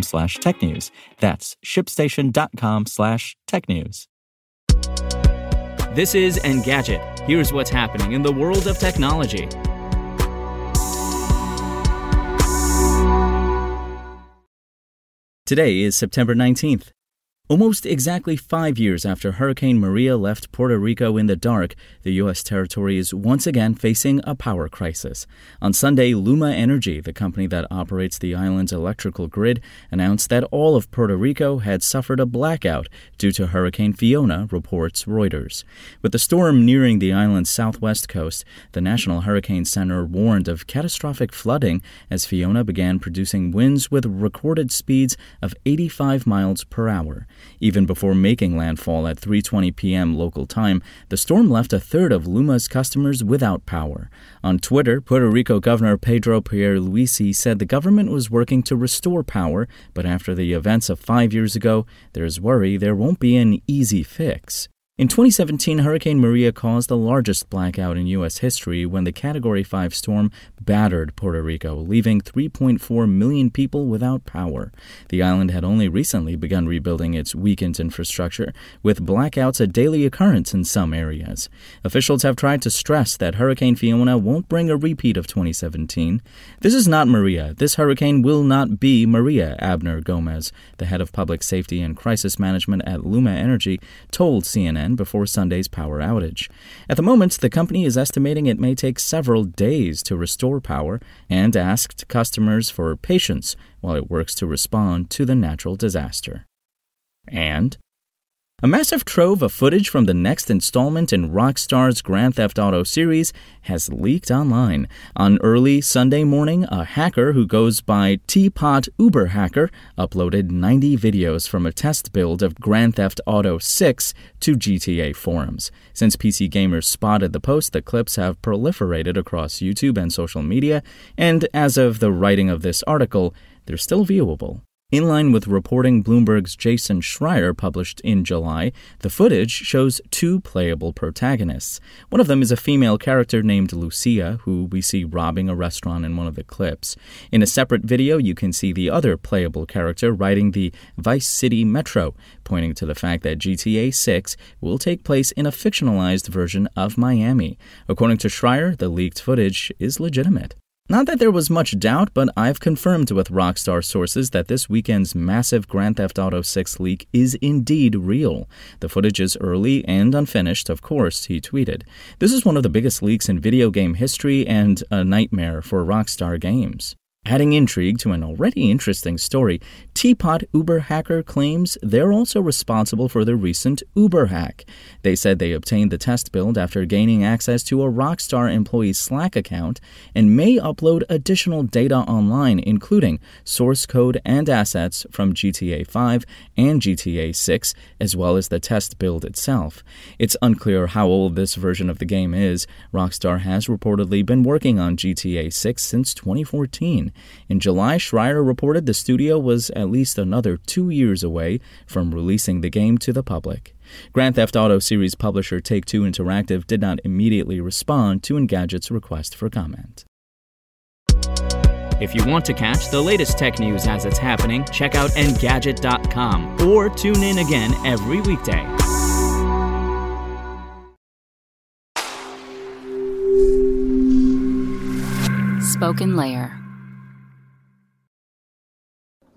slash technews. That's shipstation.com slash technews. This is Engadget. Here's what's happening in the world of technology. Today is September 19th. Almost exactly five years after Hurricane Maria left Puerto Rico in the dark, the U.S. territory is once again facing a power crisis. On Sunday, Luma Energy, the company that operates the island's electrical grid, announced that all of Puerto Rico had suffered a blackout due to Hurricane Fiona, reports Reuters. With the storm nearing the island's southwest coast, the National Hurricane Center warned of catastrophic flooding as Fiona began producing winds with recorded speeds of 85 miles per hour. Even before making landfall at 3:20 p.m. local time, the storm left a third of Luma's customers without power. On Twitter, Puerto Rico Governor Pedro Pierluisi said the government was working to restore power, but after the events of 5 years ago, there's worry there won't be an easy fix. In 2017, Hurricane Maria caused the largest blackout in U.S. history when the Category 5 storm battered Puerto Rico, leaving 3.4 million people without power. The island had only recently begun rebuilding its weakened infrastructure, with blackouts a daily occurrence in some areas. Officials have tried to stress that Hurricane Fiona won't bring a repeat of 2017. This is not Maria. This hurricane will not be Maria, Abner Gomez, the head of public safety and crisis management at Luma Energy, told CNN before Sunday's power outage. At the moment, the company is estimating it may take several days to restore power and asked customers for patience while it works to respond to the natural disaster. And a massive trove of footage from the next installment in Rockstar's Grand Theft Auto series has leaked online. On early Sunday morning, a hacker who goes by Teapot Uber Hacker uploaded 90 videos from a test build of Grand Theft Auto 6 to GTA forums. Since PC gamers spotted the post, the clips have proliferated across YouTube and social media, and as of the writing of this article, they're still viewable. In line with reporting Bloomberg's Jason Schreier published in July, the footage shows two playable protagonists. One of them is a female character named Lucia, who we see robbing a restaurant in one of the clips. In a separate video, you can see the other playable character riding the Vice City Metro, pointing to the fact that GTA 6 will take place in a fictionalized version of Miami. According to Schreier, the leaked footage is legitimate. Not that there was much doubt, but I've confirmed with Rockstar sources that this weekend's massive Grand Theft Auto 6 leak is indeed real. The footage is early and unfinished, of course, he tweeted. This is one of the biggest leaks in video game history and a nightmare for Rockstar Games. Adding intrigue to an already interesting story, Teapot Uber hacker claims they're also responsible for the recent Uber hack. They said they obtained the test build after gaining access to a Rockstar employee's Slack account and may upload additional data online, including source code and assets from GTA 5 and GTA 6, as well as the test build itself. It's unclear how old this version of the game is. Rockstar has reportedly been working on GTA 6 since 2014. In July, Schreier reported the studio was at least another two years away from releasing the game to the public. Grand Theft Auto series publisher Take Two Interactive did not immediately respond to Engadget's request for comment. If you want to catch the latest tech news as it's happening, check out Engadget.com or tune in again every weekday. Spoken Layer.